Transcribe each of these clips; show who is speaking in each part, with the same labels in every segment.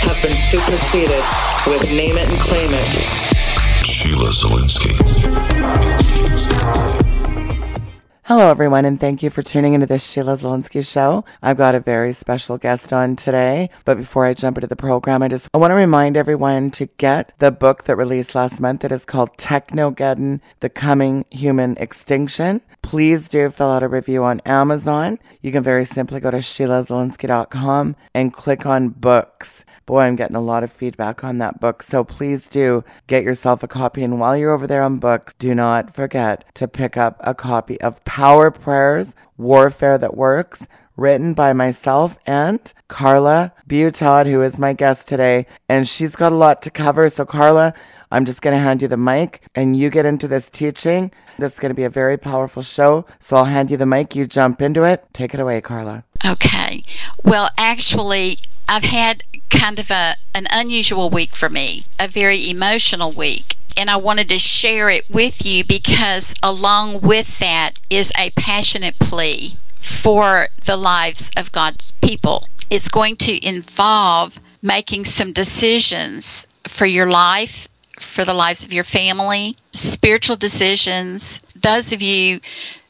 Speaker 1: have been superseded with name it and claim it.
Speaker 2: Sheila Zilinsky.
Speaker 3: Hello, everyone, and thank you for tuning into this Sheila Zilinsky show. I've got a very special guest on today, but before I jump into the program, I just I want to remind everyone to get the book that released last month that is called Technogeddon: The Coming Human Extinction. Please do fill out a review on Amazon. You can very simply go to SheilaZilinsky.com and click on books. Boy, I'm getting a lot of feedback on that book. So please do get yourself a copy. And while you're over there on books, do not forget to pick up a copy of Power Prayers Warfare That Works, written by myself and Carla Butaud, who is my guest today. And she's got a lot to cover. So, Carla, I'm just going to hand you the mic and you get into this teaching. This is going to be a very powerful show. So, I'll hand you the mic. You jump into it. Take it away, Carla.
Speaker 4: Okay. Well, actually, I've had kind of a an unusual week for me, a very emotional week. And I wanted to share it with you because along with that is a passionate plea for the lives of God's people. It's going to involve making some decisions for your life, for the lives of your family, spiritual decisions. Those of you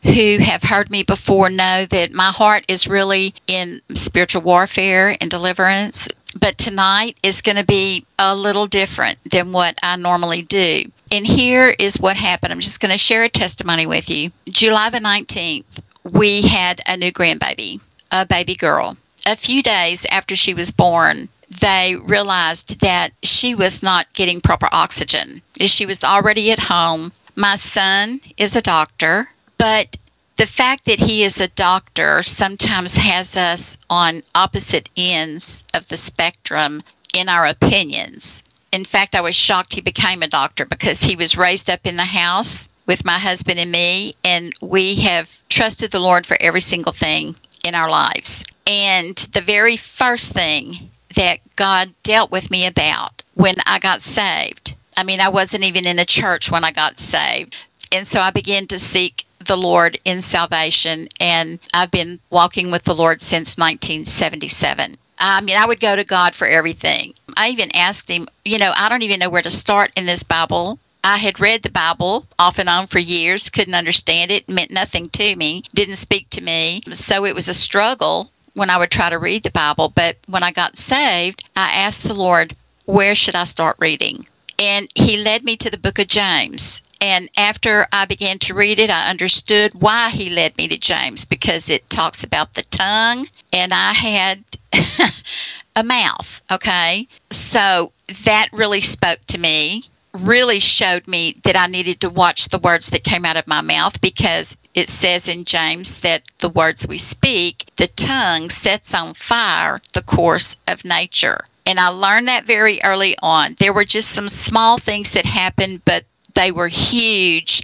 Speaker 4: who have heard me before know that my heart is really in spiritual warfare and deliverance. But tonight is going to be a little different than what I normally do. And here is what happened. I'm just going to share a testimony with you. July the 19th, we had a new grandbaby, a baby girl. A few days after she was born, they realized that she was not getting proper oxygen. She was already at home. My son is a doctor. But the fact that he is a doctor sometimes has us on opposite ends of the spectrum in our opinions. In fact, I was shocked he became a doctor because he was raised up in the house with my husband and me, and we have trusted the Lord for every single thing in our lives. And the very first thing that God dealt with me about when I got saved, I mean, I wasn't even in a church when I got saved. And so I began to seek the Lord in salvation, and I've been walking with the Lord since 1977. I mean, I would go to God for everything. I even asked Him, you know, I don't even know where to start in this Bible. I had read the Bible off and on for years, couldn't understand it, meant nothing to me, didn't speak to me. So it was a struggle when I would try to read the Bible. But when I got saved, I asked the Lord, where should I start reading? And He led me to the book of James. And after I began to read it, I understood why he led me to James because it talks about the tongue, and I had a mouth. Okay. So that really spoke to me, really showed me that I needed to watch the words that came out of my mouth because it says in James that the words we speak, the tongue sets on fire the course of nature. And I learned that very early on. There were just some small things that happened, but they were huge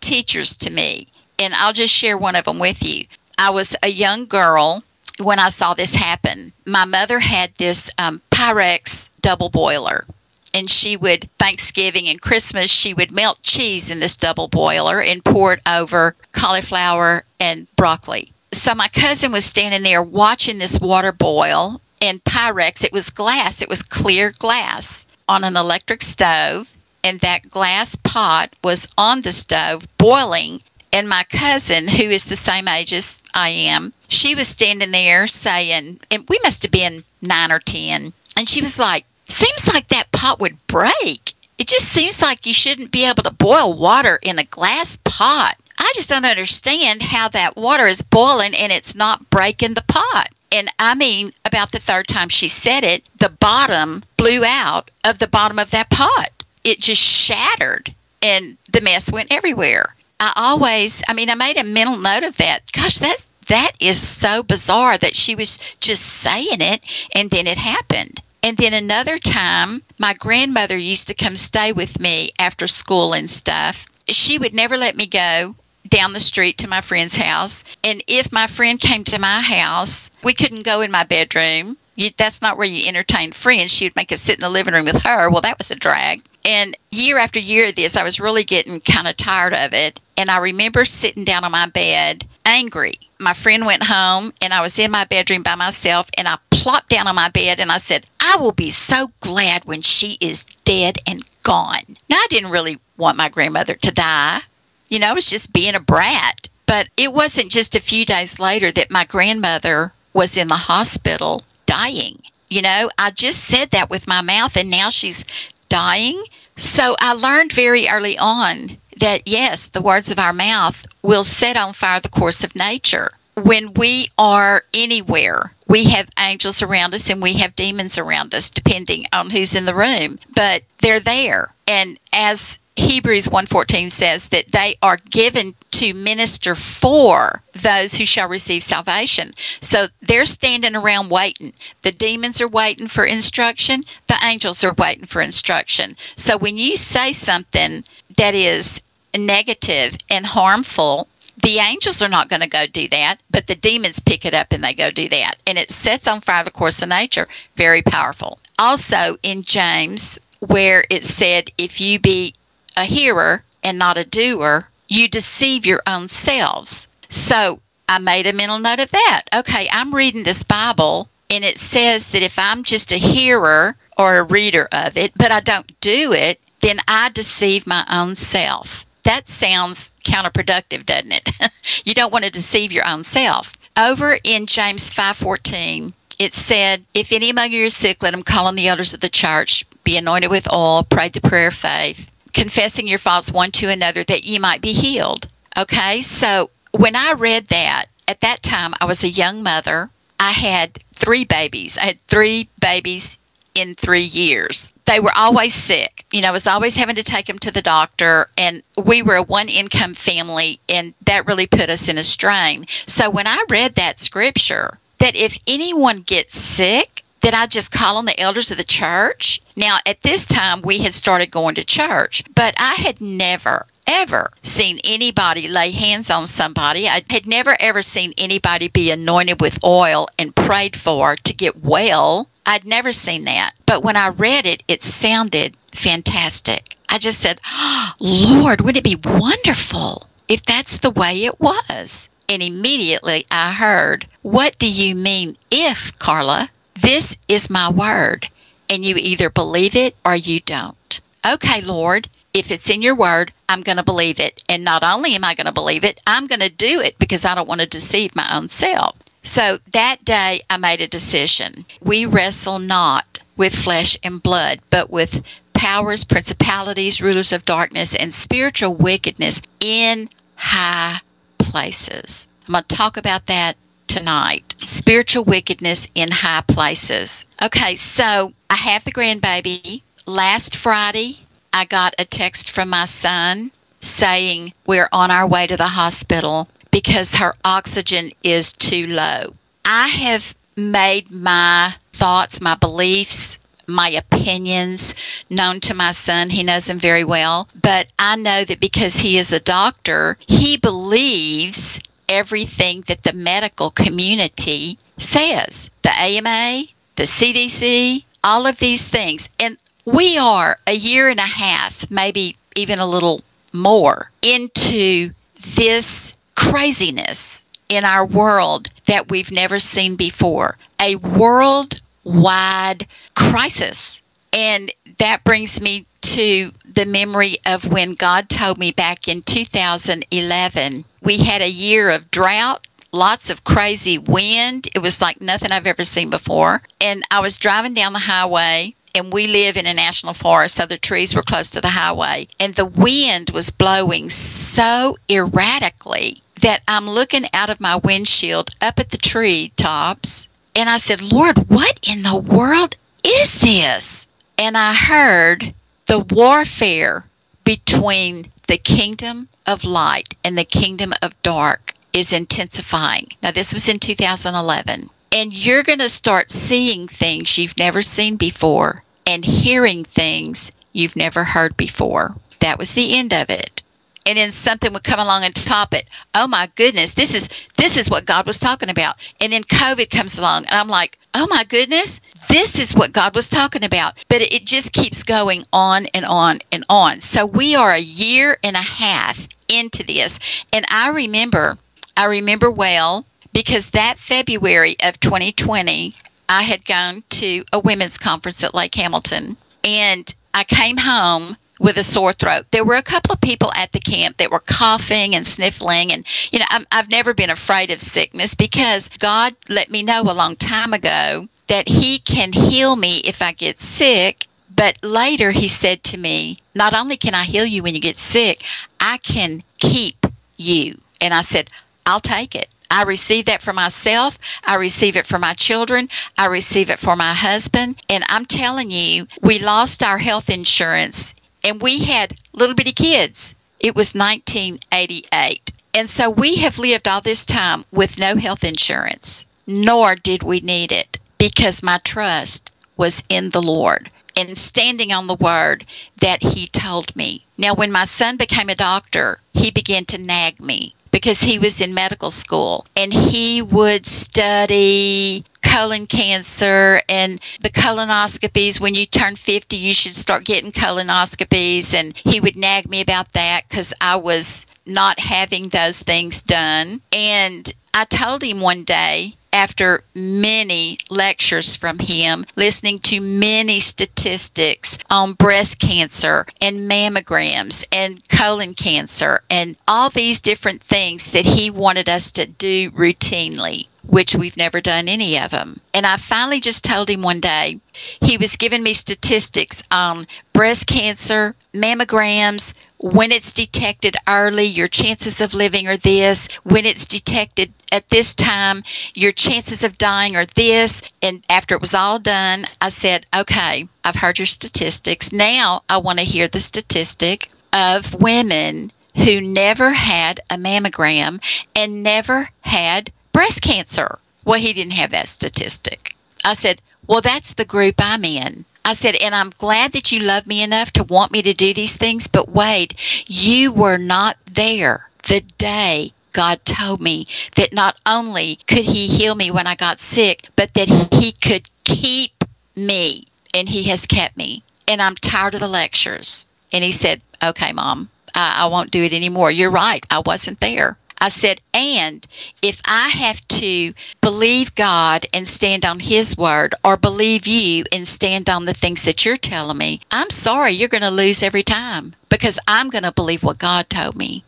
Speaker 4: teachers to me. And I'll just share one of them with you. I was a young girl when I saw this happen. My mother had this um, Pyrex double boiler. And she would, Thanksgiving and Christmas, she would melt cheese in this double boiler and pour it over cauliflower and broccoli. So my cousin was standing there watching this water boil and Pyrex. It was glass, it was clear glass on an electric stove and that glass pot was on the stove boiling. And my cousin, who is the same age as I am, she was standing there saying, and we must have been nine or 10. And she was like, Seems like that pot would break. It just seems like you shouldn't be able to boil water in a glass pot. I just don't understand how that water is boiling and it's not breaking the pot. And I mean, about the third time she said it, the bottom blew out of the bottom of that pot it just shattered and the mess went everywhere. I always, I mean, I made a mental note of that. Gosh, that's that is so bizarre that she was just saying it and then it happened. And then another time, my grandmother used to come stay with me after school and stuff. She would never let me go down the street to my friend's house. And if my friend came to my house, we couldn't go in my bedroom. You, that's not where you entertain friends. She would make us sit in the living room with her. Well, that was a drag. And year after year of this, I was really getting kind of tired of it. And I remember sitting down on my bed angry. My friend went home and I was in my bedroom by myself and I plopped down on my bed and I said, I will be so glad when she is dead and gone. Now, I didn't really want my grandmother to die. You know, I was just being a brat. But it wasn't just a few days later that my grandmother was in the hospital dying. You know, I just said that with my mouth and now she's dying. So I learned very early on that yes, the words of our mouth will set on fire the course of nature. When we are anywhere, we have angels around us and we have demons around us, depending on who's in the room. But they're there. And as Hebrews 1:14 says that they are given to minister for those who shall receive salvation. So they're standing around waiting. The demons are waiting for instruction, the angels are waiting for instruction. So when you say something that is negative and harmful, the angels are not going to go do that, but the demons pick it up and they go do that. And it sets on fire the course of nature. Very powerful. Also in James, where it said, if you be a hearer and not a doer, you deceive your own selves. So I made a mental note of that. Okay, I'm reading this Bible and it says that if I'm just a hearer or a reader of it, but I don't do it, then I deceive my own self. That sounds counterproductive, doesn't it? you don't want to deceive your own self. Over in James 5:14, it said, "If any among you is sick, let him call on the elders of the church, be anointed with oil, pray the prayer of faith, confessing your faults one to another that ye might be healed." Okay? So, when I read that, at that time I was a young mother. I had 3 babies. I had 3 babies in 3 years. They were always sick. You know, I was always having to take them to the doctor and we were a one income family and that really put us in a strain. So when I read that scripture that if anyone gets sick, that I just call on the elders of the church. Now, at this time, we had started going to church, but I had never, ever seen anybody lay hands on somebody. I had never, ever seen anybody be anointed with oil and prayed for to get well. I'd never seen that. But when I read it, it sounded fantastic. I just said, oh, Lord, would it be wonderful if that's the way it was? And immediately I heard, What do you mean if, Carla? This is my word, and you either believe it or you don't. Okay, Lord, if it's in your word, I'm going to believe it. And not only am I going to believe it, I'm going to do it because I don't want to deceive my own self. So that day, I made a decision. We wrestle not with flesh and blood, but with powers, principalities, rulers of darkness, and spiritual wickedness in high places. I'm going to talk about that tonight. Spiritual wickedness in high places. Okay, so I have the grandbaby. Last Friday, I got a text from my son saying we're on our way to the hospital because her oxygen is too low. I have made my thoughts, my beliefs, my opinions known to my son. He knows them very well. But I know that because he is a doctor, he believes everything that the medical community says the AMA, the CDC, all of these things. And we are a year and a half, maybe even a little more, into this craziness in our world that we've never seen before a worldwide crisis. And that brings me to the memory of when God told me back in 2011 we had a year of drought, lots of crazy wind. It was like nothing I've ever seen before. And I was driving down the highway and we live in a national forest, so the trees were close to the highway. And the wind was blowing so erratically that I'm looking out of my windshield up at the tree tops. And I said, Lord, what in the world is this? And I heard the warfare between the kingdom of light and the kingdom of dark is intensifying. Now, this was in 2011. And you're going to start seeing things you've never seen before and hearing things you've never heard before. That was the end of it. And then something would come along and top it. Oh my goodness, this is this is what God was talking about. And then COVID comes along and I'm like, "Oh my goodness, this is what God was talking about." But it just keeps going on and on and on. So we are a year and a half into this. And I remember I remember well because that February of 2020, I had gone to a women's conference at Lake Hamilton and I came home with a sore throat. There were a couple of people at the camp that were coughing and sniffling. And, you know, i have never been afraid of sickness because God let me know a long time ago that He can heal me if I get sick. But later He said to me, Not only can I heal you when you get sick, I can keep you. And I said, I'll take it. I receive that for myself. I receive it for my children. I receive it for my husband. And I'm telling you, we lost our health insurance and we had little bitty kids. It was 1988. And so we have lived all this time with no health insurance, nor did we need it because my trust was in the Lord and standing on the word that He told me. Now, when my son became a doctor, he began to nag me because he was in medical school and he would study colon cancer and the colonoscopies when you turn 50 you should start getting colonoscopies. And he would nag me about that cuz I was not having those things done. And I told him one day after many lectures from him, listening to many statistics on breast cancer and mammograms and colon cancer and all these different things that he wanted us to do routinely which we've never done any of them. And I finally just told him one day, he was giving me statistics on breast cancer, mammograms, when it's detected early, your chances of living are this. When it's detected at this time, your chances of dying are this. And after it was all done, I said, okay, I've heard your statistics. Now I want to hear the statistic of women who never had a mammogram and never had breast cancer. Well, he didn't have that statistic. I said, well, that's the group I'm in. I said, and I'm glad that you love me enough to want me to do these things, but Wade, you were not there the day God told me that not only could He heal me when I got sick, but that He could keep me. And He has kept me. And I'm tired of the lectures. And He said, Okay, Mom, I, I won't do it anymore. You're right. I wasn't there. I said, and if I have to believe God and stand on His word, or believe you and stand on the things that you're telling me, I'm sorry, you're going to lose every time because I'm going to believe what God told me.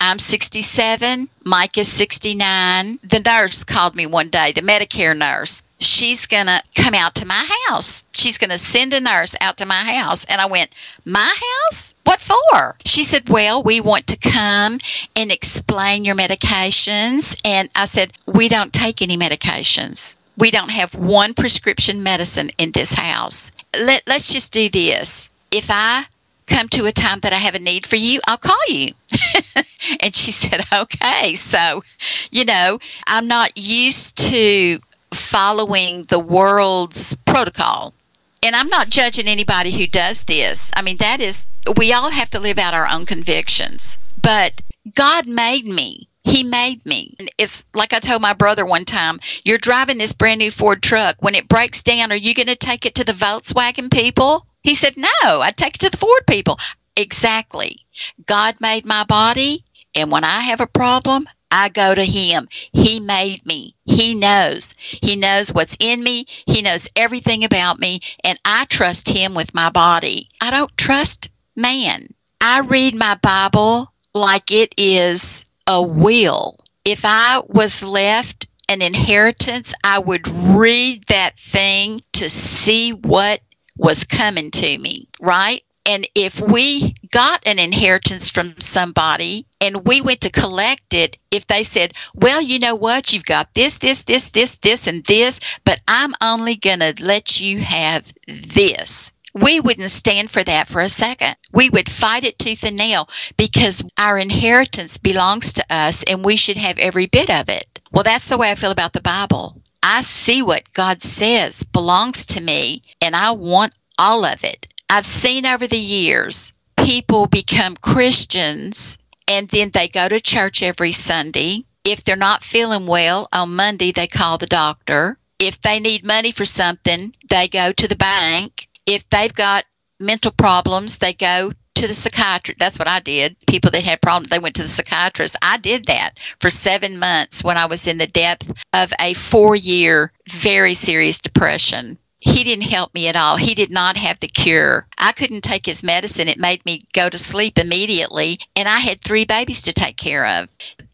Speaker 4: I'm 67. Mike is 69. The nurse called me one day, the Medicare nurse. She's going to come out to my house. She's going to send a nurse out to my house. And I went, My house? What for? She said, Well, we want to come and explain your medications. And I said, We don't take any medications. We don't have one prescription medicine in this house. Let, let's just do this. If I come to a time that I have a need for you, I'll call you. and she said, okay. So, you know, I'm not used to following the world's protocol. And I'm not judging anybody who does this. I mean, that is, we all have to live out our own convictions. But God made me. He made me. And it's like I told my brother one time you're driving this brand new Ford truck. When it breaks down, are you going to take it to the Volkswagen people? He said, No, I take it to the Ford people. Exactly. God made my body, and when I have a problem, I go to Him. He made me. He knows. He knows what's in me. He knows everything about me, and I trust Him with my body. I don't trust man. I read my Bible like it is a will. If I was left an inheritance, I would read that thing to see what was coming to me, right? And if we got an inheritance from somebody and we went to collect it, if they said, well, you know what, you've got this, this, this, this, this, and this, but I'm only going to let you have this. We wouldn't stand for that for a second. We would fight it tooth and nail because our inheritance belongs to us and we should have every bit of it. Well, that's the way I feel about the Bible. I see what God says belongs to me and I want all of it. I've seen over the years people become Christians and then they go to church every Sunday. If they're not feeling well on Monday, they call the doctor. If they need money for something, they go to the bank. If they've got mental problems, they go to the psychiatrist. That's what I did. People that had problems, they went to the psychiatrist. I did that for seven months when I was in the depth of a four year, very serious depression. He didn't help me at all. He did not have the cure. I couldn't take his medicine. It made me go to sleep immediately, and I had three babies to take care of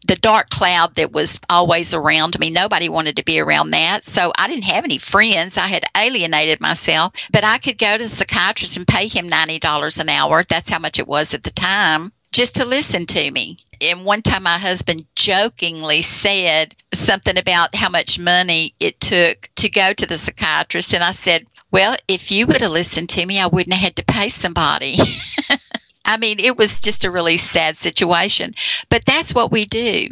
Speaker 4: the dark cloud that was always around me. Nobody wanted to be around that. So I didn't have any friends. I had alienated myself, but I could go to the psychiatrist and pay him $90 an hour. That's how much it was at the time just to listen to me. And one time my husband jokingly said something about how much money it took to go to the psychiatrist. And I said, Well, if you would have listened to me, I wouldn't have had to pay somebody. I mean, it was just a really sad situation. But that's what we do.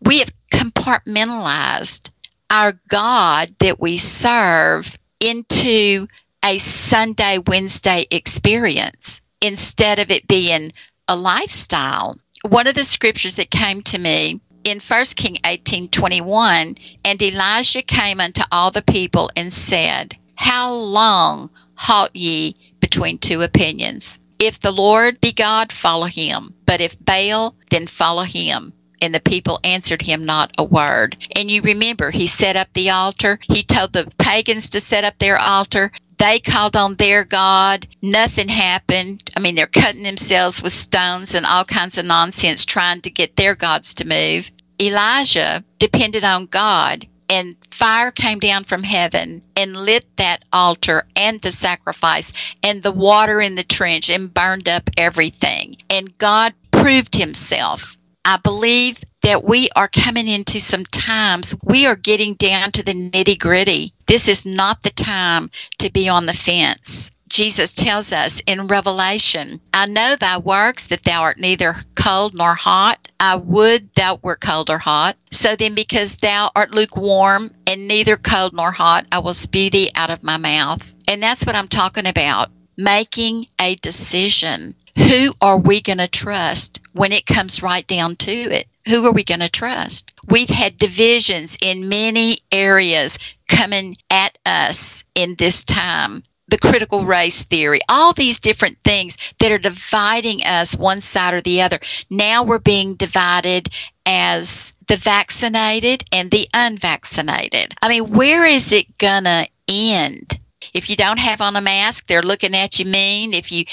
Speaker 4: We have compartmentalized our God that we serve into a Sunday, Wednesday experience instead of it being a lifestyle. One of the scriptures that came to me in 1 King 18:21, and Elijah came unto all the people and said, How long halt ye between two opinions? If the Lord be God, follow him. But if Baal, then follow him. And the people answered him not a word. And you remember, he set up the altar. He told the pagans to set up their altar. They called on their God. Nothing happened. I mean, they're cutting themselves with stones and all kinds of nonsense trying to get their gods to move. Elijah depended on God and fire came down from heaven and lit that altar and the sacrifice and the water in the trench and burned up everything. And God proved himself. I believe that we are coming into some times, we are getting down to the nitty gritty. This is not the time to be on the fence. Jesus tells us in Revelation, I know thy works, that thou art neither cold nor hot. I would thou wert cold or hot. So then, because thou art lukewarm and neither cold nor hot, I will spew thee out of my mouth. And that's what I'm talking about making a decision. Who are we going to trust when it comes right down to it? Who are we going to trust? We've had divisions in many areas coming at us in this time the critical race theory, all these different things that are dividing us one side or the other. Now we're being divided as the vaccinated and the unvaccinated. I mean, where is it going to end? If you don't have on a mask, they're looking at you mean. If you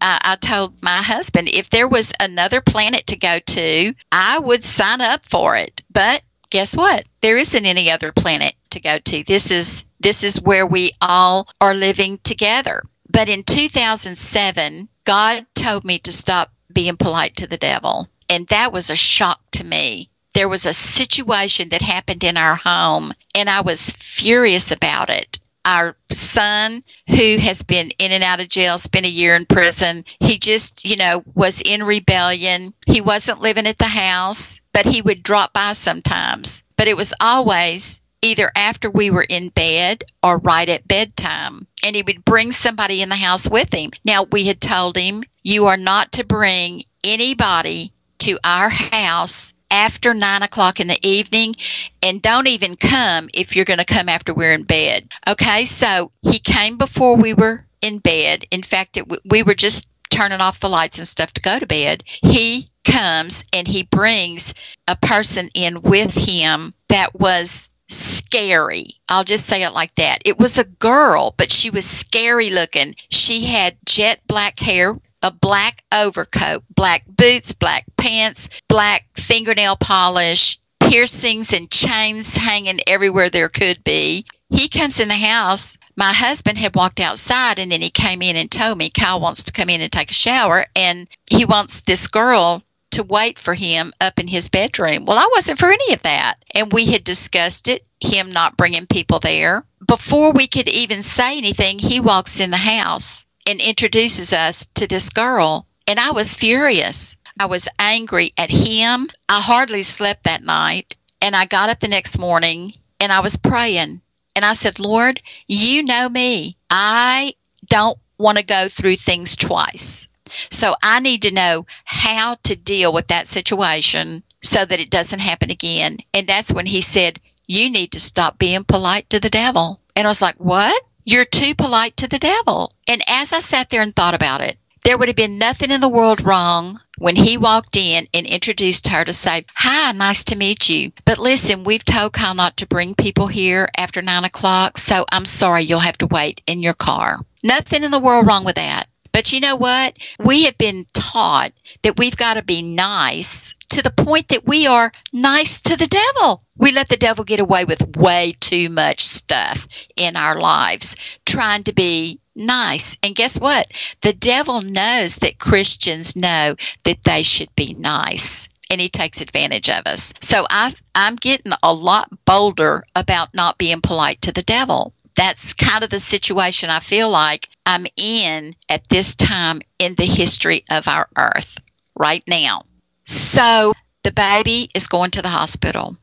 Speaker 4: I, I told my husband if there was another planet to go to, I would sign up for it. But guess what? There isn't any other planet to go to. This is this is where we all are living together. But in 2007, God told me to stop being polite to the devil. And that was a shock to me. There was a situation that happened in our home, and I was furious about it. Our son, who has been in and out of jail, spent a year in prison, he just, you know, was in rebellion. He wasn't living at the house, but he would drop by sometimes. But it was always either after we were in bed or right at bedtime. And he would bring somebody in the house with him. Now, we had told him, you are not to bring anybody to our house after nine o'clock in the evening and don't even come if you're going to come after we're in bed. Okay, so he came before we were in bed. In fact, it, we were just turning off the lights and stuff to go to bed. He comes and he brings a person in with him that was scary. I'll just say it like that. It was a girl, but she was scary looking. She had jet black hair, a black overcoat, black boots, black pants, black fingernail polish, piercings and chains hanging everywhere there could be. He comes in the house. My husband had walked outside and then he came in and told me Kyle wants to come in and take a shower and he wants this girl to wait for him up in his bedroom. Well, I wasn't for any of that. And we had discussed it, him not bringing people there. Before we could even say anything, he walks in the house and introduces us to this girl. And I was furious. I was angry at him. I hardly slept that night. And I got up the next morning and I was praying and I said, Lord, you know me. I don't want to go through things twice. So I need to know how to deal with that situation so that it doesn't happen again. And that's when he said, You need to stop being polite to the devil. And I was like, What? You're too polite to the devil. And as I sat there and thought about it, there would have been nothing in the world wrong when he walked in and introduced her to say, Hi, nice to meet you. But listen, we've told Kyle not to bring people here after nine o'clock, so I'm sorry you'll have to wait in your car. Nothing in the world wrong with that. But you know what? We have been taught that we've got to be nice to the point that we are nice to the devil. We let the devil get away with way too much stuff in our lives, trying to be nice. And guess what? The devil knows that Christians know that they should be nice. And he takes advantage of us. So I, I'm getting a lot bolder about not being polite to the devil. That's kind of the situation I feel like I'm in at this time in the history of our earth right now. So the baby is going to the hospital.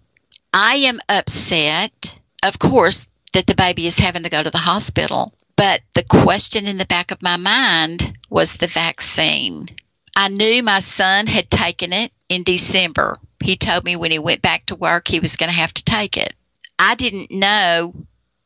Speaker 4: I am upset, of course, that the baby is having to go to the hospital. But the question in the back of my mind was the vaccine. I knew my son had taken it in December. He told me when he went back to work he was going to have to take it. I didn't know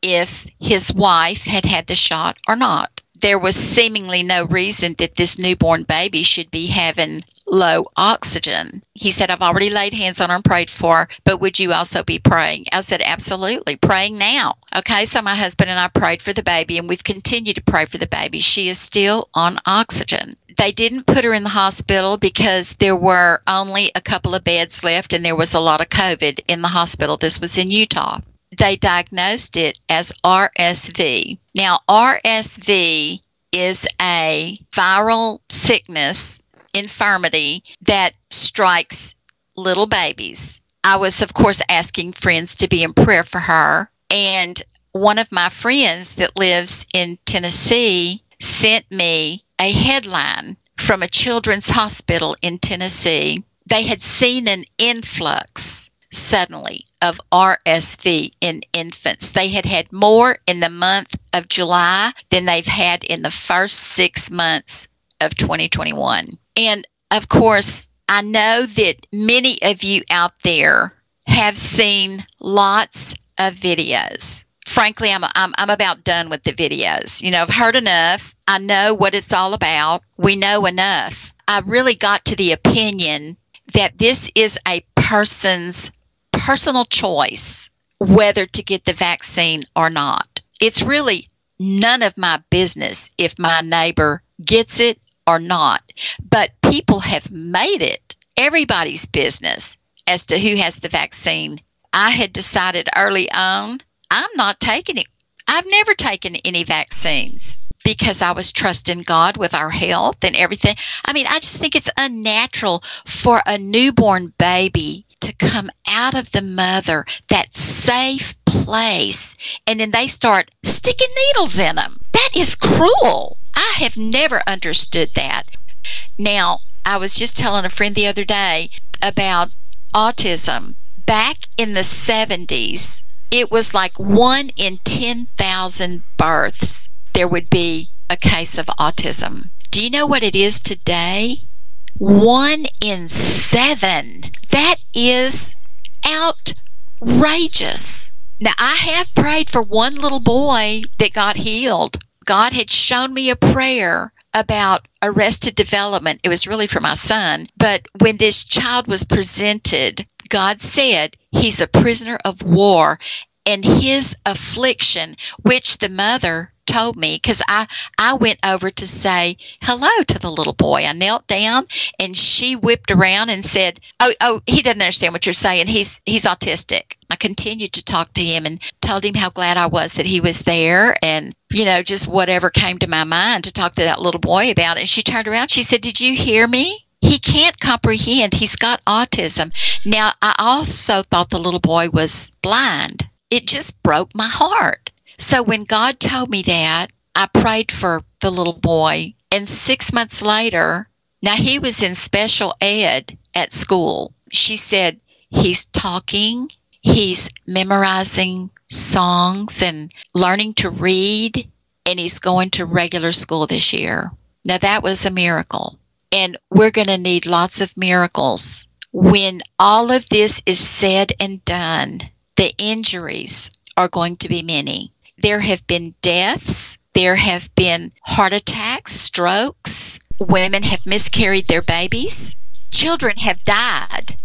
Speaker 4: if his wife had had the shot or not there was seemingly no reason that this newborn baby should be having low oxygen. He said, I've already laid hands on her and prayed for her, but would you also be praying? I said, Absolutely, praying now. Okay, so my husband and I prayed for the baby, and we've continued to pray for the baby. She is still on oxygen. They didn't put her in the hospital because there were only a couple of beds left and there was a lot of COVID in the hospital. This was in Utah they diagnosed it as RSV. Now, RSV is a viral sickness, infirmity that strikes little babies. I was, of course, asking friends to be in prayer for her. And one of my friends that lives in Tennessee sent me a headline from a children's hospital in Tennessee. They had seen an influx suddenly of RSV in infants. They had had more in the month of July than they've had in the first six months of 2021. And of course, I know that many of you out there have seen lots of videos. Frankly, I'm, I'm, I'm about done with the videos. You know, I've heard enough. I know what it's all about. We know enough. I really got to the opinion that this is a person's personal choice whether to get the vaccine or not. It's really none of my business if my neighbor gets it or not. But people have made it everybody's business as to who has the vaccine. I had decided early on I'm not taking it. I've never taken any vaccines because I was trusting God with our health and everything. I mean, I just think it's unnatural for a newborn baby to come out of the mother, that safe place, and then they start sticking needles in them. That is cruel. I have never understood that. Now, I was just telling a friend the other day about autism. Back in the 70s, it was like one in 10,000 births, there would be a case of autism. Do you know what it is today? One in seven. That is outrageous. Now, I have prayed for one little boy that got healed. God had shown me a prayer about arrested development. It was really for my son. But when this child was presented, God said he's a prisoner of war and his affliction, which the mother told me because I I went over to say hello to the little boy. I knelt down and she whipped around and said, "Oh, oh, he doesn't understand what you're saying. He's he's autistic." I continued to talk to him and told him how glad I was that he was there and you know just whatever came to my mind to talk to that little boy about. And she turned around. She said, "Did you hear me?" He can't comprehend. He's got autism. Now, I also thought the little boy was blind. It just broke my heart. So when God told me that, I prayed for the little boy. And six months later, now he was in special ed at school. She said, He's talking, He's memorizing songs and learning to read, and he's going to regular school this year. Now, that was a miracle. And we're going to need lots of miracles. When all of this is said and done, the injuries are going to be many. There have been deaths, there have been heart attacks, strokes, women have miscarried their babies, children have died.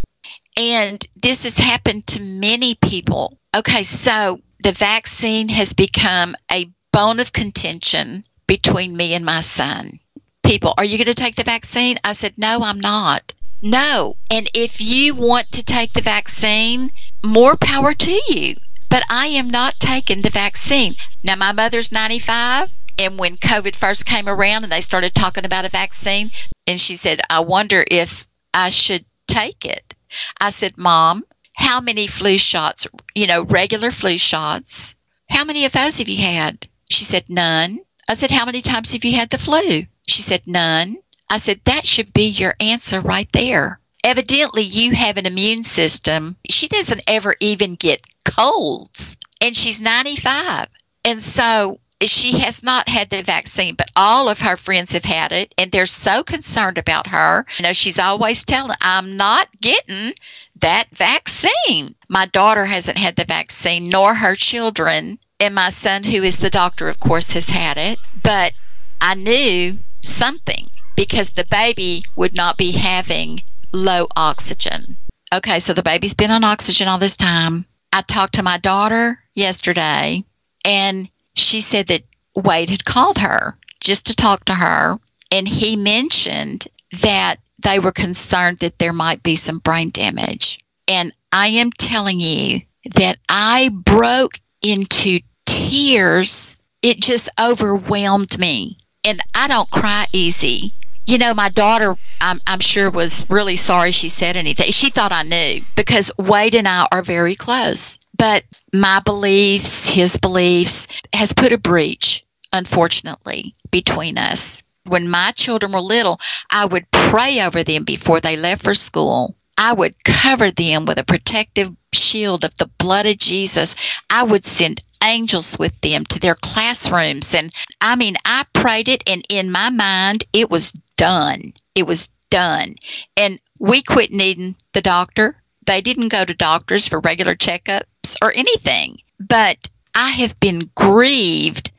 Speaker 4: And this has happened to many people. Okay, so the vaccine has become a bone of contention between me and my son. People, are you going to take the vaccine? I said, no, I'm not. No. And if you want to take the vaccine, more power to you. But I am not taking the vaccine. Now, my mother's 95. And when COVID first came around and they started talking about a vaccine, and she said, I wonder if I should take it. I said, Mom, how many flu shots, you know, regular flu shots, how many of those have you had? She said, None. I said, How many times have you had the flu? She said, None. I said, That should be your answer right there. Evidently, you have an immune system. She doesn't ever even get colds, and she's 95. And so she has not had the vaccine, but all of her friends have had it, and they're so concerned about her. You know, she's always telling, I'm not getting that vaccine. My daughter hasn't had the vaccine, nor her children. And my son, who is the doctor, of course, has had it. But I knew something because the baby would not be having low oxygen. Okay, so the baby's been on oxygen all this time. I talked to my daughter yesterday, and she said that Wade had called her just to talk to her, and he mentioned that they were concerned that there might be some brain damage. And I am telling you that I broke into tears. It just overwhelmed me. And I don't cry easy. You know, my daughter, I'm, I'm sure, was really sorry she said anything. She thought I knew because Wade and I are very close. But my beliefs, his beliefs, has put a breach, unfortunately, between us. When my children were little, I would pray over them before they left for school. I would cover them with a protective shield of the blood of Jesus. I would send angels with them to their classrooms. And I mean, I prayed it, and in my mind, it was done. It was done. And we quit needing the doctor. They didn't go to doctors for regular checkups or anything. But I have been grieved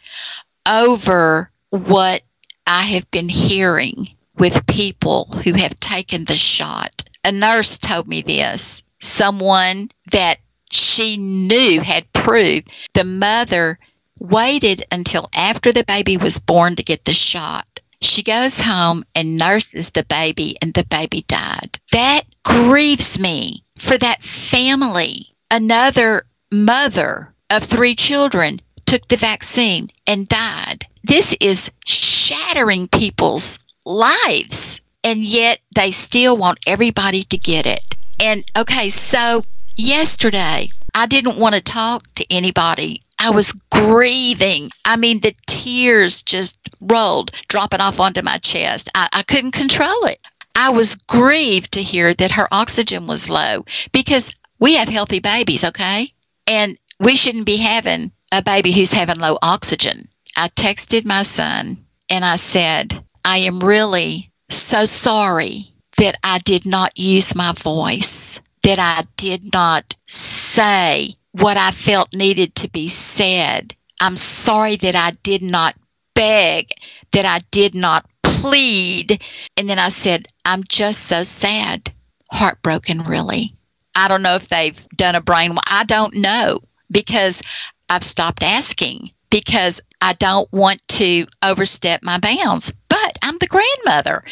Speaker 4: over what I have been hearing with people who have taken the shot. A nurse told me this. Someone that she knew had proved the mother waited until after the baby was born to get the shot. She goes home and nurses the baby, and the baby died. That grieves me for that family. Another mother of three children took the vaccine and died. This is shattering people's lives, and yet they still want everybody to get it. And okay, so yesterday I didn't want to talk to anybody. I was grieving. I mean, the tears just rolled, dropping off onto my chest. I, I couldn't control it. I was grieved to hear that her oxygen was low because we have healthy babies, okay? And we shouldn't be having a baby who's having low oxygen. I texted my son and I said, I am really so sorry that I did not use my voice, that I did not say what I felt needed to be said. I'm sorry that I did not beg, that I did not plead. And then I said, I'm just so sad, heartbroken, really. I don't know if they've done a brain. I don't know because I've stopped asking because I don't want to overstep my bounds. But I'm the grandmother.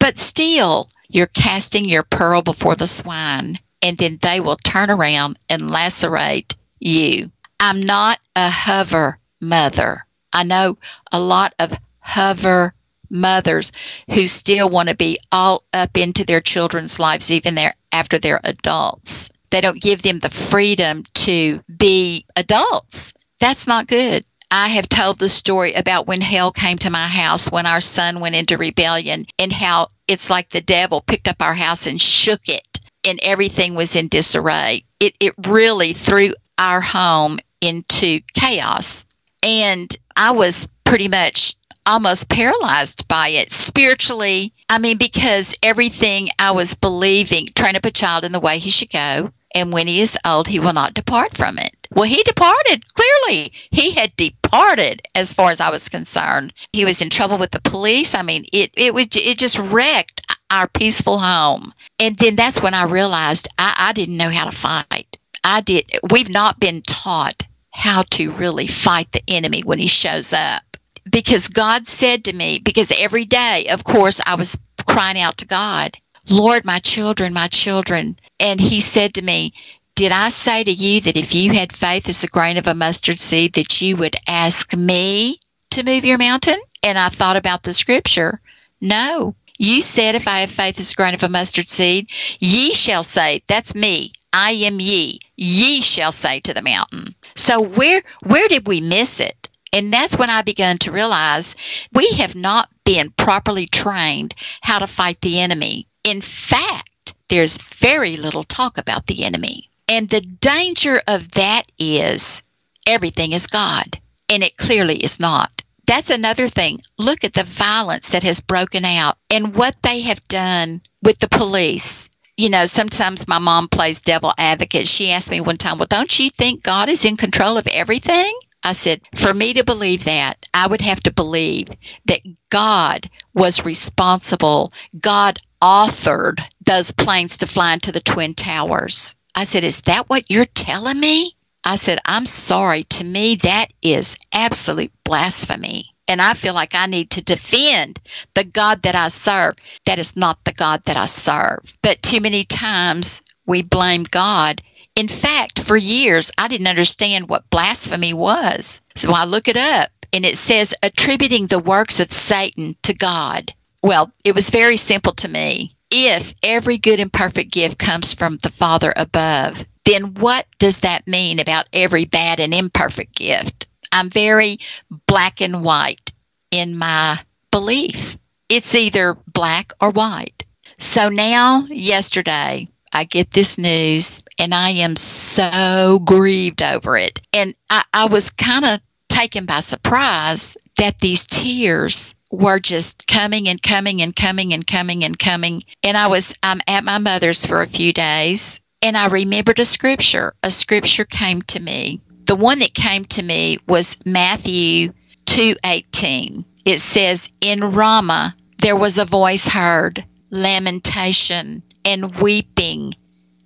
Speaker 4: But still, you're casting your pearl before the swine, and then they will turn around and lacerate you. I'm not a hover mother. I know a lot of hover mothers who still want to be all up into their children's lives even there after they're adults. They don't give them the freedom to be adults. That's not good. I have told the story about when hell came to my house when our son went into rebellion and how it's like the devil picked up our house and shook it. And everything was in disarray. It, it really threw our home into chaos. And I was pretty much almost paralyzed by it spiritually. I mean, because everything I was believing, train up a child in the way he should go, and when he is old, he will not depart from it. Well, he departed. Clearly, he had departed as far as I was concerned. He was in trouble with the police. I mean, it, it was it just wrecked our peaceful home. And then that's when I realized I, I didn't know how to fight. I did. We've not been taught how to really fight the enemy when he shows up because God said to me, because every day, of course, I was crying out to God, Lord, my children, my children. And He said to me, Did I say to you that if you had faith as a grain of a mustard seed, that you would ask me to move your mountain? And I thought about the scripture. No. You said, If I have faith as a grain of a mustard seed, ye shall say, That's me. I am ye. Ye shall say to the mountain. So where where did we miss it? And that's when I began to realize we have not been properly trained how to fight the enemy. In fact, there's very little talk about the enemy. And the danger of that is everything is God, and it clearly is not. That's another thing. Look at the violence that has broken out and what they have done with the police. You know, sometimes my mom plays devil advocate. She asked me one time, Well, don't you think God is in control of everything? I said, for me to believe that, I would have to believe that God was responsible. God authored those planes to fly into the Twin Towers. I said, Is that what you're telling me? I said, I'm sorry. To me, that is absolute blasphemy. And I feel like I need to defend the God that I serve. That is not the God that I serve. But too many times we blame God in fact, for years, I didn't understand what blasphemy was. So I look it up, and it says attributing the works of Satan to God. Well, it was very simple to me. If every good and perfect gift comes from the Father above, then what does that mean about every bad and imperfect gift? I'm very black and white in my belief. It's either black or white. So now, yesterday, I get this news and I am so grieved over it. And I, I was kind of taken by surprise that these tears were just coming and coming and coming and coming and coming. And I was I'm at my mother's for a few days and I remembered a scripture. A scripture came to me. The one that came to me was Matthew 2:18. It says, "In Ramah there was a voice heard, lamentation and weeping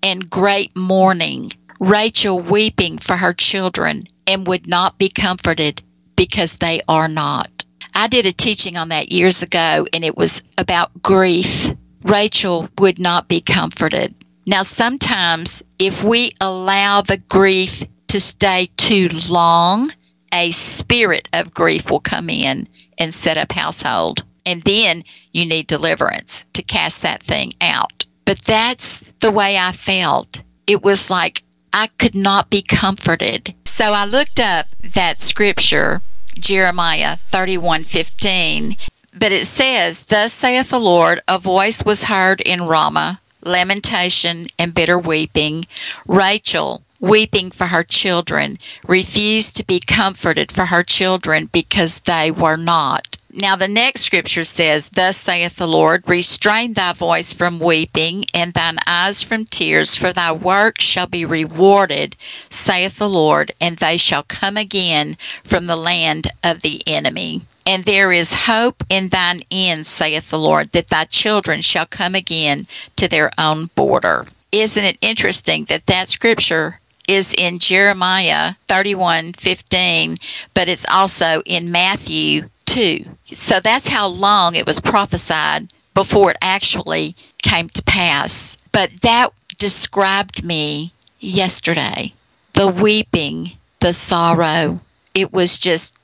Speaker 4: and great mourning. Rachel weeping for her children and would not be comforted because they are not. I did a teaching on that years ago and it was about grief. Rachel would not be comforted. Now, sometimes if we allow the grief to stay too long, a spirit of grief will come in and set up household. And then you need deliverance to cast that thing out. But that's the way I felt. It was like I could not be comforted. So I looked up that scripture, Jeremiah 31:15, but it says, "Thus saith the Lord, a voice was heard in Ramah, lamentation and bitter weeping, Rachel weeping for her children, refused to be comforted for her children because they were not." Now, the next scripture says, Thus saith the Lord, Restrain thy voice from weeping, and thine eyes from tears, for thy work shall be rewarded, saith the Lord, and they shall come again from the land of the enemy. And there is hope in thine end, saith the Lord, that thy children shall come again to their own border. Isn't it interesting that that scripture is in Jeremiah 31:15, but it's also in Matthew 2. So that's how long it was prophesied before it actually came to pass. But that described me yesterday. The weeping, the sorrow. It was just,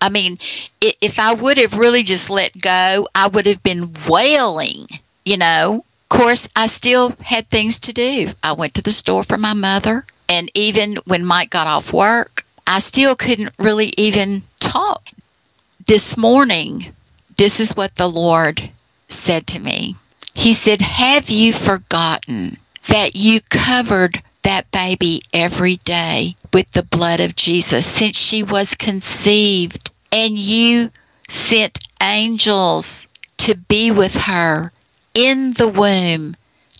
Speaker 4: I mean, if I would have really just let go, I would have been wailing, you know. Of course, I still had things to do. I went to the store for my mother. And even when Mike got off work, I still couldn't really even talk this morning, this is what the Lord said to me. He said, Have you forgotten that you covered that baby every day with the blood of Jesus since she was conceived. And you sent angels to be with her in the womb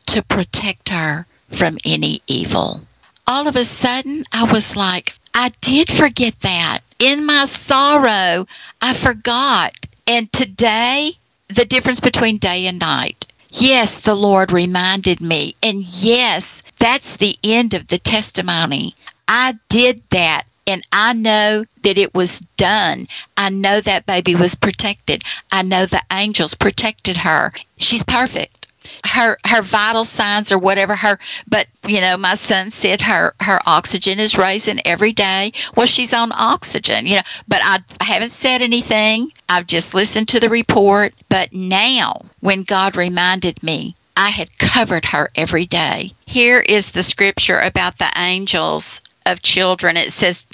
Speaker 4: to protect her from any evil. All of a sudden, I was like, I did forget that. In my sorrow, I forgot. And today, the difference between day and night. Yes, the Lord reminded me. And yes, that's the end of the testimony. I did that and I know that it was done. I know that baby was protected. I know the angels protected her. She's perfect her her vital signs or whatever her but you know my son said her her oxygen is rising every day. Well she's on oxygen you know but I, I haven't said anything. I've just listened to the report. But now when god reminded me i had covered her every day. Here is the scripture about the angels of children. It says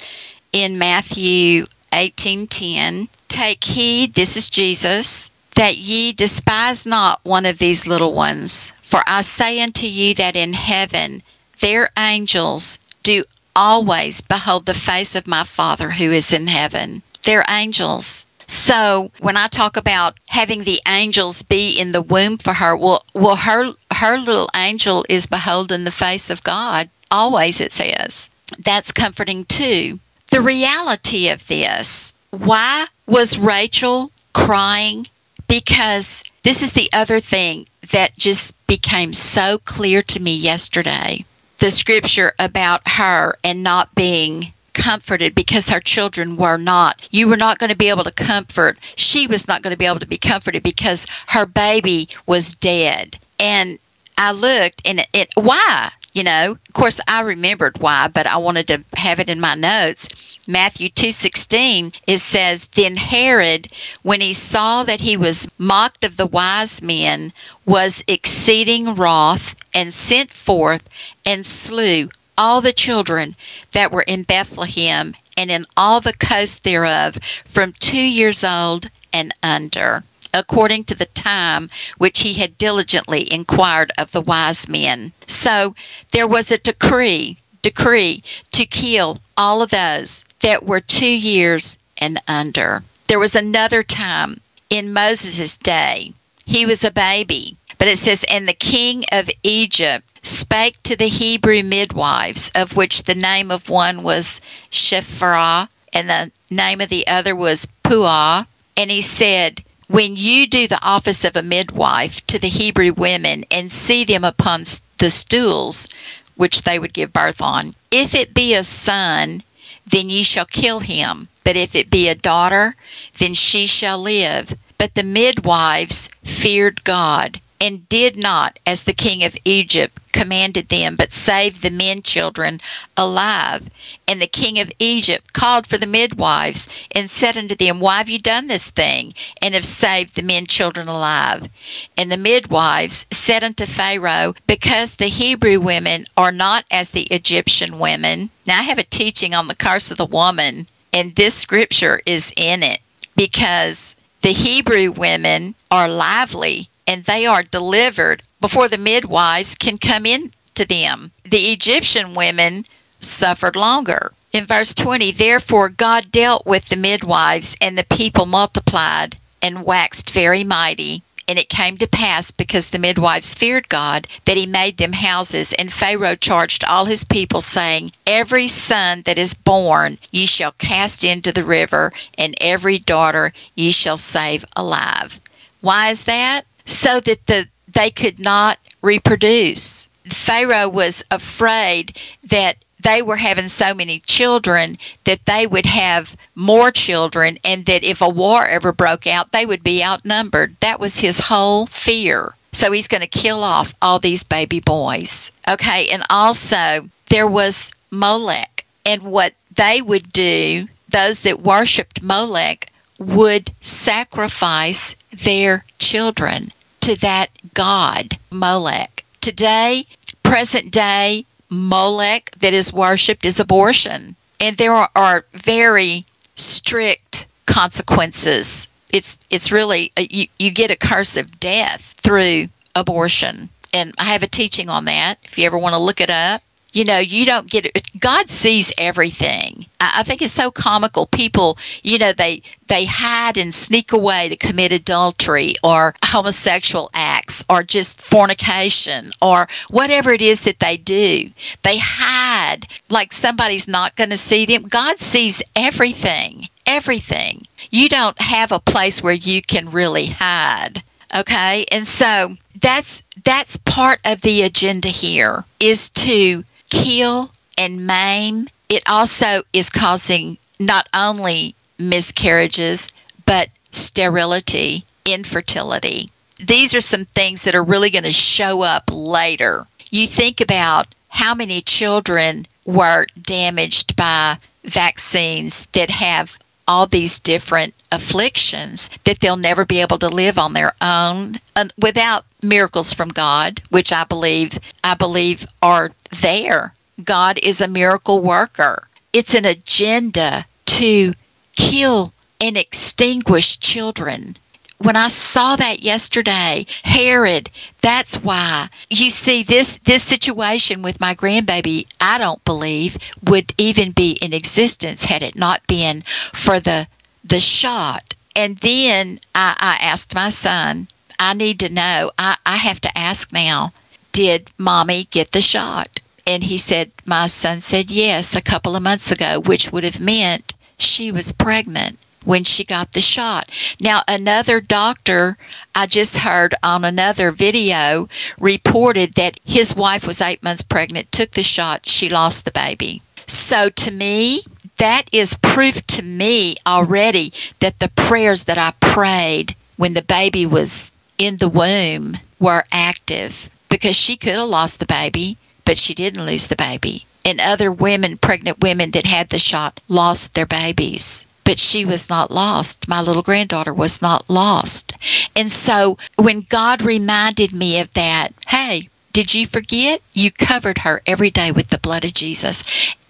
Speaker 4: in matthew 18:10 take heed this is jesus that ye despise not one of these little ones. For I say unto you that in heaven their angels do always behold the face of my Father who is in heaven. They're angels. So when I talk about having the angels be in the womb for her, well, well, her her little angel is beholding the face of God always. It says that's comforting too. The reality of this: why was Rachel crying because this is the other thing that just became so clear to me yesterday. The scripture about her and not being comforted because her children were not. You were not going to be able to comfort. She was not going to be able to be comforted because her baby was dead. And I looked and it, it why? You know of course i remembered why but i wanted to have it in my notes. Matthew 2.16 it says then herod when he saw that he was mocked of the wise men was exceeding wroth and sent forth and slew all the children that were in bethlehem and in all the coast thereof from two years old and under according to the time which he had diligently inquired of the wise men. So there was a decree, decree to kill all of those that were two years and under. There was another time in Moses' day. He was a baby. But it says, And the king of Egypt spake to the Hebrew midwives, of which the name of one was Shiphrah, and the name of the other was Puah. And he said, when you do the office of a midwife to the Hebrew women and see them upon the stools which they would give birth on, if it be a son, then ye shall kill him. But if it be a daughter, then she shall live. But the midwives feared God and did not as the king of Egypt commanded them, but saved the men children alive. And the king of Egypt called for the midwives and said unto them, Why have you done this thing, and have saved the men children alive? And the midwives said unto Pharaoh, Because the Hebrew women are not as the Egyptian women. Now I have a teaching on the curse of the woman, and this scripture is in it because the Hebrew women are lively and they are delivered before the midwives can come in to them. The Egyptian women suffered longer. In verse 20, therefore God dealt with the midwives, and the people multiplied and waxed very mighty. And it came to pass, because the midwives feared God, that he made them houses. And Pharaoh charged all his people, saying, Every son that is born ye shall cast into the river, and every daughter ye shall save alive. Why is that? So that the they could not reproduce. Pharaoh was afraid that they were having so many children that they would have more children and that if a war ever broke out, they would be outnumbered. That was his whole fear. So he's going to kill off all these baby boys. Okay, and also there was Molech. And what they would do, those that worshiped Molech, would sacrifice their children to that god, Molech. Today, present day, Molech that is worshipped is abortion. And there are very strict consequences. It's it's really uh, you, you get a curse of death through abortion. and I have a teaching on that if you ever want to look it up. You know, you don't get it. God sees everything. I, think it's so comical. People, you know, they they hide and sneak away to commit adultery or homosexual acts or just fornication or whatever it is that they do. They hide like somebody's not going to see them. God sees everything. Everything. You don't have a place where you can really hide okay and so that's that's part of the agenda here is to kill and maim it also is causing not only miscarriages but sterility infertility. These are some things that are really going to show up later. You think about how many children were damaged by vaccines that have all these different afflictions that they'll never be able to live on their own without miracles from God, which I believe I believe are there. God is a miracle worker. It's an agenda to kill and extinguish children when I saw that yesterday, Herod, that's why. You see this this situation with my grandbaby, I don't believe would even be in existence had it not been for the the shot. And then I, I asked my son, I need to know, I, I have to ask now, did mommy get the shot? And he said, My son said yes a couple of months ago, which would have meant she was pregnant when she got the shot. Now, another doctor I just heard on another video reported that his wife was eight months pregnant, took the shot, she lost the baby. So, to me, that is proof to me already that the prayers that I prayed when the baby was in the womb were active because she could have lost the baby, but she didn't lose the baby. And other women, pregnant women that had the shot, lost their babies but she was not lost. My little granddaughter was not lost. And so when God reminded me of that, hey, did you forget? You covered her every day with the blood of Jesus.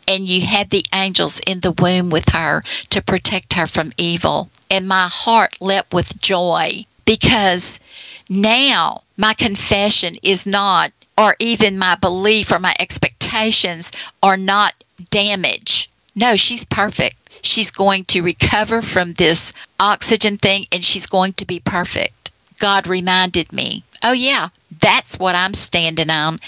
Speaker 4: And you had the angels in the womb with her to protect her from evil. And my heart leapt with joy because now my confession is not, or even my belief or my expectations are not damage. No, she's perfect she's going to recover from this oxygen thing and she's going to be perfect. God reminded me, oh, yeah, that's what I'm standing on.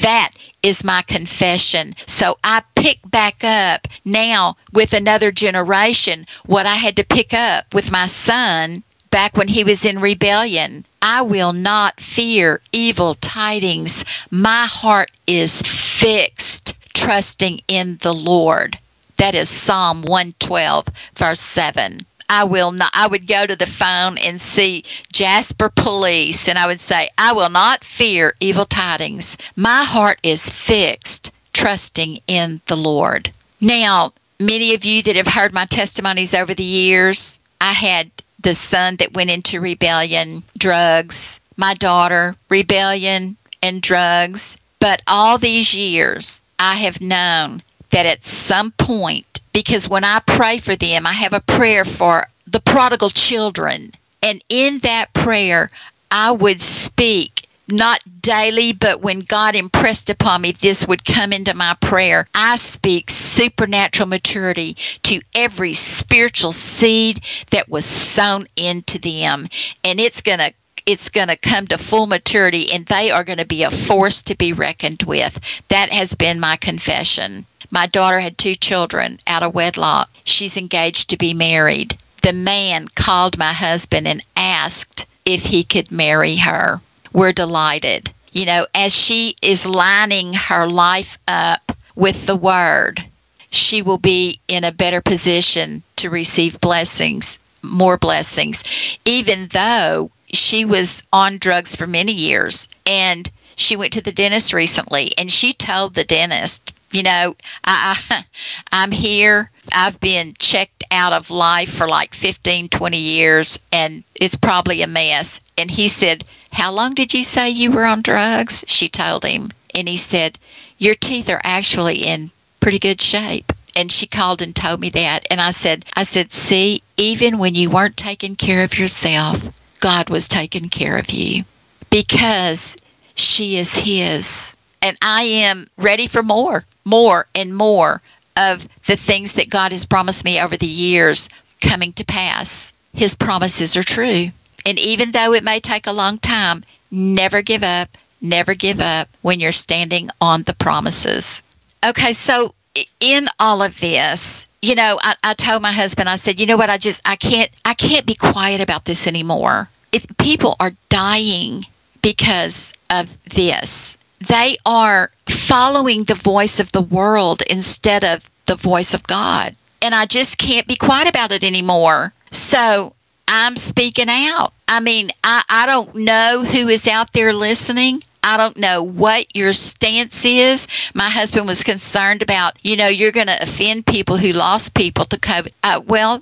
Speaker 4: That is my confession. So I pick back up now with another generation what I had to pick up with my son back when he was in rebellion. I will not fear evil tidings. My heart is fixed, trusting in the Lord. That is Psalm 112, verse 7. I will not I would go to the phone and see Jasper Police and I would say, I will not fear evil tidings. My heart is fixed, trusting in the Lord. Now, many of you that have heard my testimonies over the years, I had the son that went into rebellion, drugs, my daughter, rebellion and drugs. But all these years, I have known that at some point, because when I pray for them, I have a prayer for the prodigal children. And in that prayer, I would speak not daily, but when God impressed upon me this would come into my prayer, I speak supernatural maturity to every spiritual seed that was sown into them. And it's going to it's going to come to full maturity and they are going to be a force to be reckoned with. That has been my confession. My daughter had two children out of wedlock. She's engaged to be married. The man called my husband and asked if he could marry her. We're delighted. You know, as she is lining her life up with the word, she will be in a better position to receive blessings, more blessings, even though she was on drugs for many years. And she went to the dentist recently and she told the dentist you know, I, I I'm here. I've been checked out of life for like 15, 20 years, and it's probably a mess. And he said, How long did you say you were on drugs? She told him. And he said, Your teeth are actually in pretty good shape. And she called and told me that. And I said, I said, see, even when you weren't taking care of yourself, God was taking care of you. Because she is His. And I am ready for more, more and more of the things that God has promised me over the years coming to pass. His promises are true. And even though it may take a long time, never give up, never give up when you're standing on the promises. Okay, so in all of this, you know, I, I told my husband, I said, you know what, I just I can't I can't be quiet about this anymore. If people are dying because of this, they are following the voice of the world instead of the voice of God. And I just can't be quiet about it anymore. So I'm speaking out. I mean, I, I don't know who is out there listening. I don't know what your stance is. My husband was concerned about, you know, you're going to offend people who lost people to COVID. Uh, well,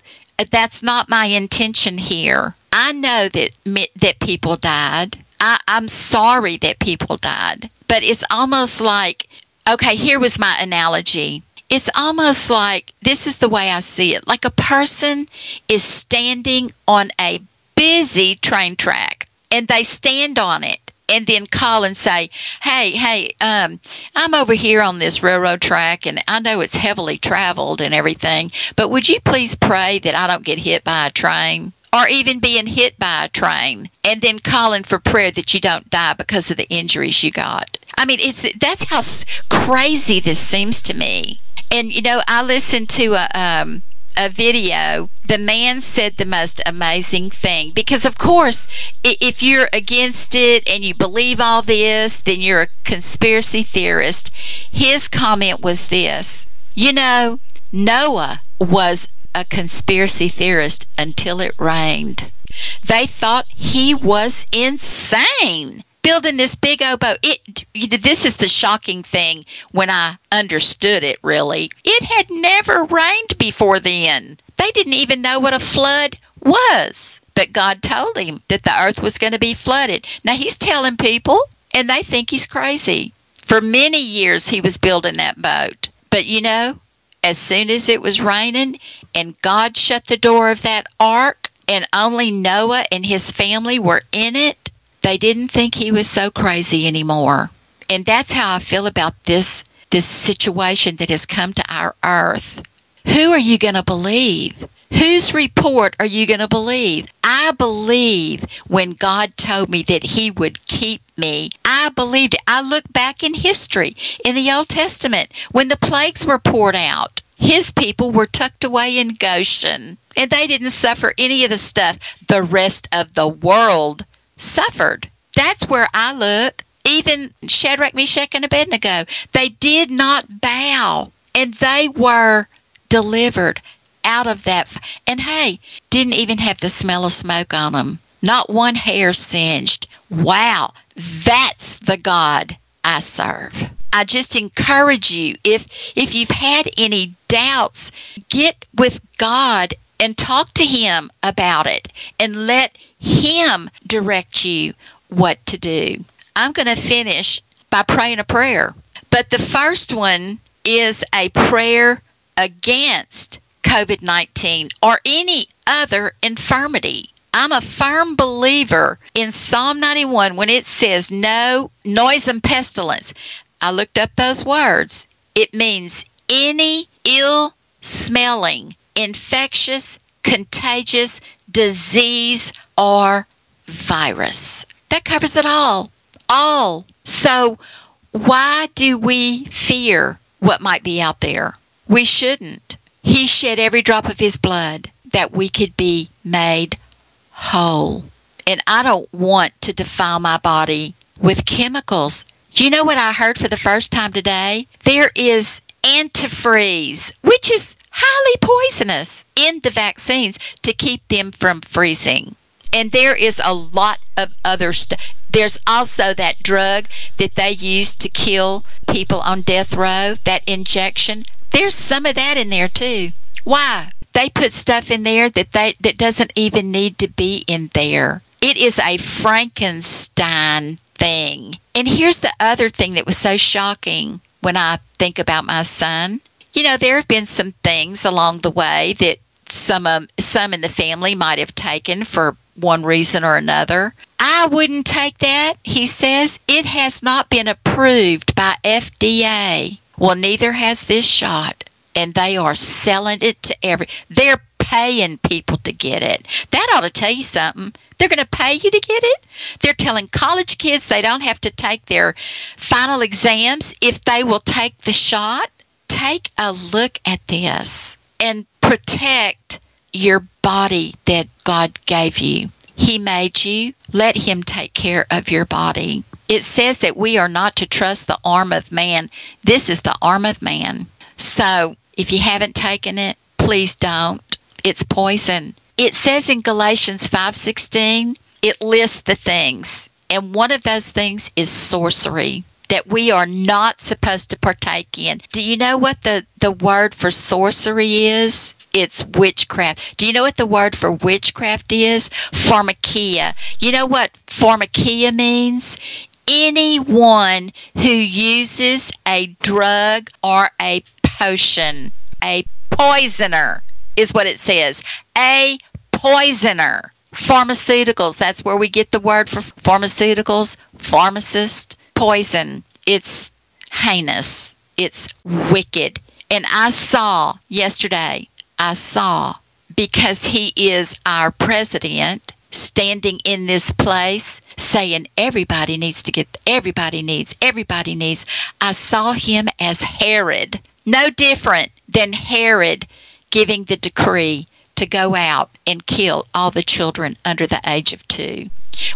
Speaker 4: that's not my intention here. I know that that people died. I, I'm sorry that people died, but it's almost like, okay, here was my analogy it's almost like this is the way I see it like a person is standing on a busy train track and they stand on it and then call and say, "Hey, hey, um, I'm over here on this railroad track, and I know it's heavily traveled and everything, but would you please pray that I don't get hit by a train?" Or even being hit by a train and then calling for prayer that you don't die because of the injuries you got. I mean, it's that's how crazy this seems to me. And you know, I listened to a um, a video, the man said the most amazing thing. Because, of course, if you're against it and you believe all this, then you're a conspiracy theorist. His comment was this You know, Noah was a conspiracy theorist until it rained. They thought he was insane building this big boat. It this is the shocking thing when I understood it really. It had never rained before then. They didn't even know what a flood was. But God told him that the earth was going to be flooded. Now he's telling people and they think he's crazy. For many years he was building that boat. But you know, as soon as it was raining and God shut the door of that ark and only Noah and his family were in it, they didn't think he was so crazy anymore. And that's how I feel about this this situation that has come to our earth. Who are you going to believe? Whose report are you going to believe? I believe when God told me that He would keep me. I believed it. I look back in history, in the Old Testament, when the plagues were poured out. His people were tucked away in Goshen, and they didn't suffer any of the stuff the rest of the world suffered. That's where I look. Even Shadrach, Meshach, and Abednego, they did not bow, and they were delivered out of that. And hey, didn't even have the smell of smoke on them. Not one hair singed. Wow, that's the God I serve. I just encourage you if if you've had any doubts, get with God and talk to him about it and let him direct you what to do. I'm going to finish by praying a prayer. But the first one is a prayer against COVID 19 or any other infirmity. I'm a firm believer in Psalm 91 when it says no noise and pestilence. I looked up those words. It means any ill smelling, infectious, contagious disease or virus. That covers it all. All. So, why do we fear what might be out there? We shouldn't. He shed every drop of his blood that we could be made whole. And I don't want to defile my body with chemicals. You know what I heard for the first time today? There is antifreeze, which is highly poisonous in the vaccines to keep them from freezing. And there is a lot of other stuff. There's also that drug that they use to kill people on death row, that injection. There's some of that in there too. Why? They put stuff in there that they that doesn't even need to be in there. It is a Frankenstein thing. And here's the other thing that was so shocking when I think about my son. You know, there have been some things along the way that some um, some in the family might have taken for one reason or another. I wouldn't take that. He says it has not been approved by FDA. Well, neither has this shot, and they are selling it to every. They're paying people to get it. That ought to tell you something. They're going to pay you to get it. They're telling college kids they don't have to take their final exams if they will take the shot. Take a look at this and protect your body that God gave you. He made you. Let Him take care of your body. It says that we are not to trust the arm of man. This is the arm of man. So if you haven't taken it, please don't. It's poison. It says in Galatians 5:16, it lists the things. And one of those things is sorcery that we are not supposed to partake in. Do you know what the, the word for sorcery is? It's witchcraft. Do you know what the word for witchcraft is? Pharmakia. You know what pharmakia means? Anyone who uses a drug or a potion, a poisoner is what it says. A poisoner. Pharmaceuticals, that's where we get the word for pharmaceuticals, pharmacist, poison. It's heinous. It's wicked. And I saw yesterday, I saw, because he is our president, standing in this place saying everybody needs to get, everybody needs, everybody needs. I saw him as Herod, no different than Herod giving the decree to go out and kill all the children under the age of two.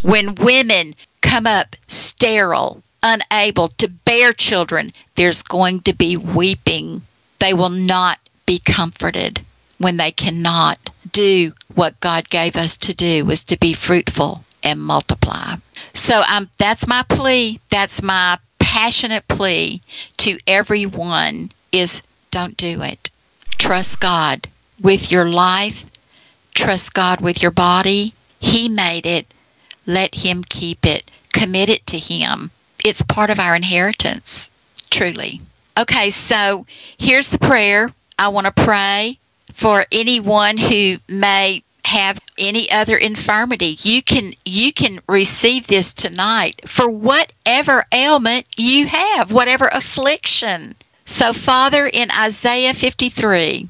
Speaker 4: When women come up sterile, unable to bear children, there's going to be weeping. They will not be comforted when they cannot do what God gave us to do was to be fruitful and multiply. So um, that's my plea. That's my passionate plea to everyone is don't do it. Trust God with your life. Trust God with your body. He made it. Let Him keep it. Commit it to Him. It's part of our inheritance, truly. Okay, so here's the prayer. I want to pray for anyone who may have any other infirmity you can you can receive this tonight for whatever ailment you have whatever affliction so, Father, in Isaiah 53,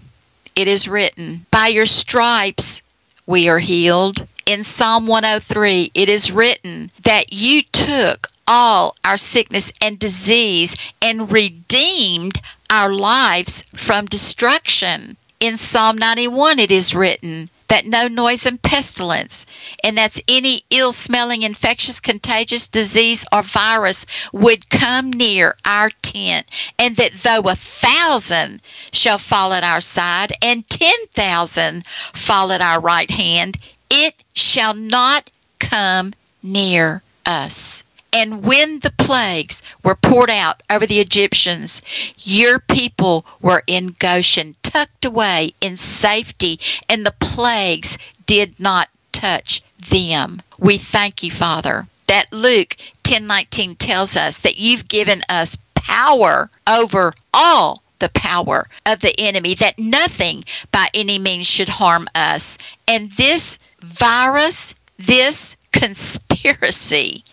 Speaker 4: it is written, By your stripes we are healed. In Psalm 103, it is written that you took all our sickness and disease and redeemed our lives from destruction. In Psalm 91, it is written, that no noise and pestilence, and that's any ill smelling, infectious, contagious disease or virus would come near our tent, and that though a thousand shall fall at our side and ten thousand fall at our right hand, it shall not come near us. And when the plagues were poured out over the Egyptians, your people were in Goshen, tucked away in safety, and the plagues did not touch them. We thank you, Father, that Luke 10:19 tells us that you've given us power over all the power of the enemy, that nothing by any means should harm us. And this virus, this conspiracy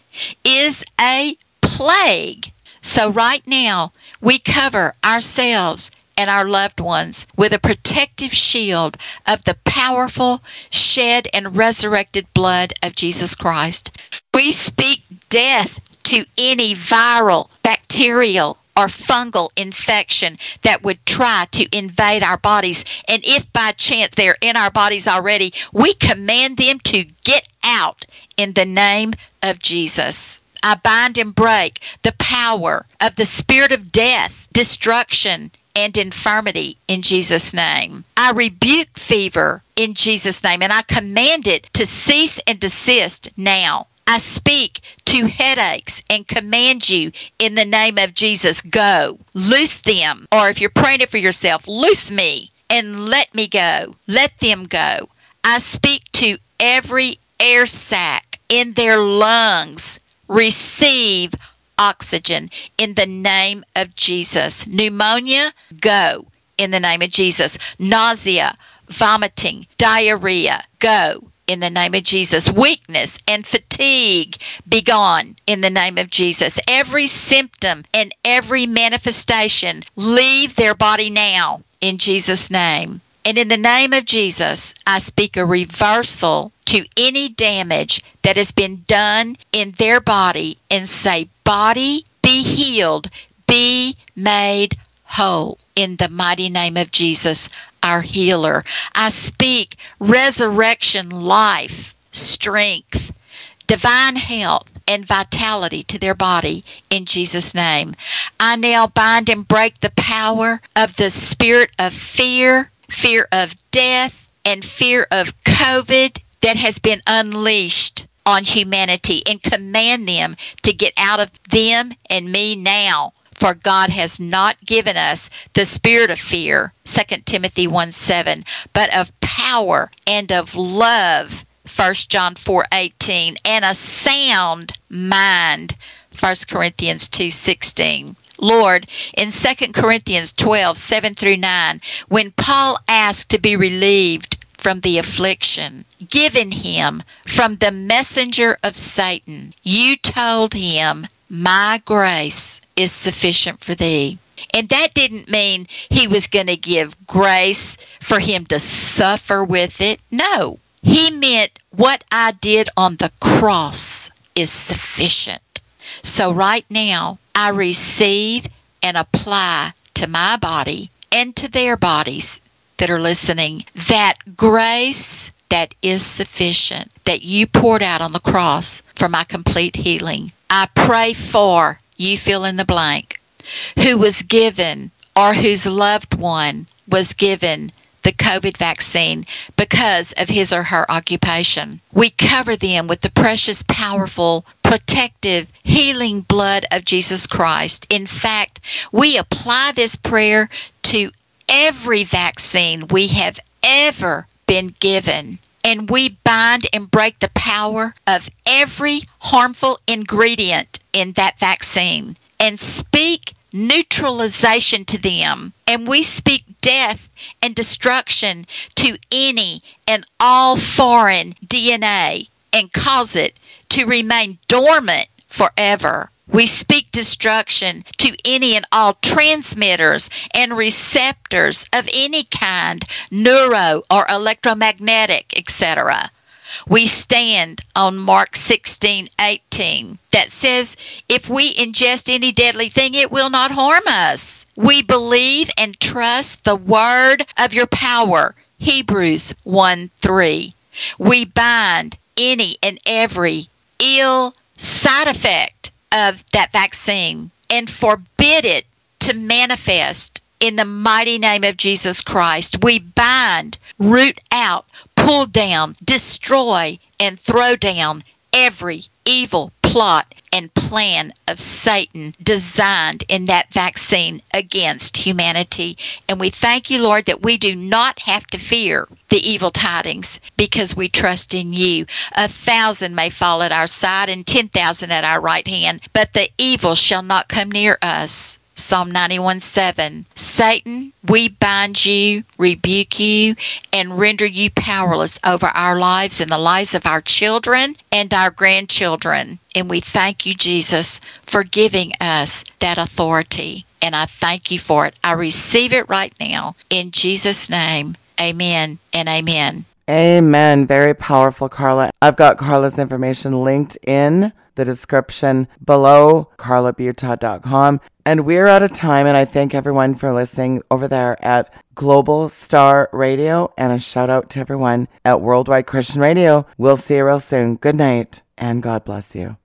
Speaker 4: is a plague. So, right now, we cover ourselves and our loved ones with a protective shield of the powerful, shed, and resurrected blood of Jesus Christ. We speak death to any viral, bacterial, or fungal infection that would try to invade our bodies. And if by chance they're in our bodies already, we command them to get out in the name of Jesus. I bind and break the power of the spirit of death, destruction, and infirmity in Jesus' name. I rebuke fever in Jesus' name and I command it to cease and desist now. I speak to headaches and command you in the name of Jesus, go. Loose them. Or if you're praying it for yourself, loose me and let me go. Let them go. I speak to every air sac in their lungs receive oxygen in the name of Jesus. Pneumonia, go in the name of Jesus. Nausea, vomiting, diarrhea, go in the name of Jesus. Weakness and fatigue be gone in the name of Jesus. Every symptom and every manifestation leave their body now in Jesus' name. And in the name of Jesus, I speak a reversal to any damage that has been done in their body and say, Body, be healed, be made whole. In the mighty name of Jesus, our healer. I speak resurrection life, strength, divine health, and vitality to their body in Jesus' name. I now bind and break the power of the spirit of fear, fear of death, and fear of COVID that has been unleashed on humanity and command them to get out of them and me now for God has not given us the spirit of fear, 2 Timothy 1 7, but of power and of love, 1 John 4 18, and a sound mind, 1 Corinthians 2 16. Lord, in 2 Corinthians 12 7 through 9, when Paul asked to be relieved from the affliction given him from the messenger of Satan, you told him, My grace is sufficient for thee. And that didn't mean he was going to give grace for him to suffer with it. No. He meant what I did on the cross is sufficient. So right now, I receive and apply to my body and to their bodies that are listening that grace that is sufficient that you poured out on the cross for my complete healing. I pray for you fill in the blank, who was given or whose loved one was given the COVID vaccine because of his or her occupation. We cover them with the precious, powerful, protective, healing blood of Jesus Christ. In fact, we apply this prayer to every vaccine we have ever been given. And we bind and break the power of every harmful ingredient in that vaccine and speak neutralization to them. And we speak death and destruction to any and all foreign DNA and cause it to remain dormant forever. We speak destruction to any and all transmitters and receptors of any kind, neuro or electromagnetic, etc. We stand on Mark 16, 18 that says, if we ingest any deadly thing, it will not harm us. We believe and trust the word of your power. Hebrews 1 3. We bind any and every ill side effect of that vaccine and forbid it to manifest in the mighty name of Jesus Christ. We bind, root out, pull down, destroy, and throw down every evil plot and plan of Satan designed in that vaccine against humanity. And we thank you, Lord, that we do not have to fear the evil tidings because we trust in you. A thousand may fall at our side and ten thousand at our right hand, but the evil shall not come near us. Psalm 91 7. Satan, we bind you, rebuke you, and render you powerless over our lives and the lives of our children and our grandchildren. And we thank you, Jesus, for giving us that authority. And I thank you for it. I receive it right now. In Jesus' name, amen and amen.
Speaker 3: Amen. Very powerful, Carla. I've got Carla's information linked in the description below, carlabutaud.com. And we're out of time, and I thank everyone for listening over there at Global Star Radio, and a shout out to everyone at Worldwide Christian Radio. We'll see you real soon. Good night, and God bless you.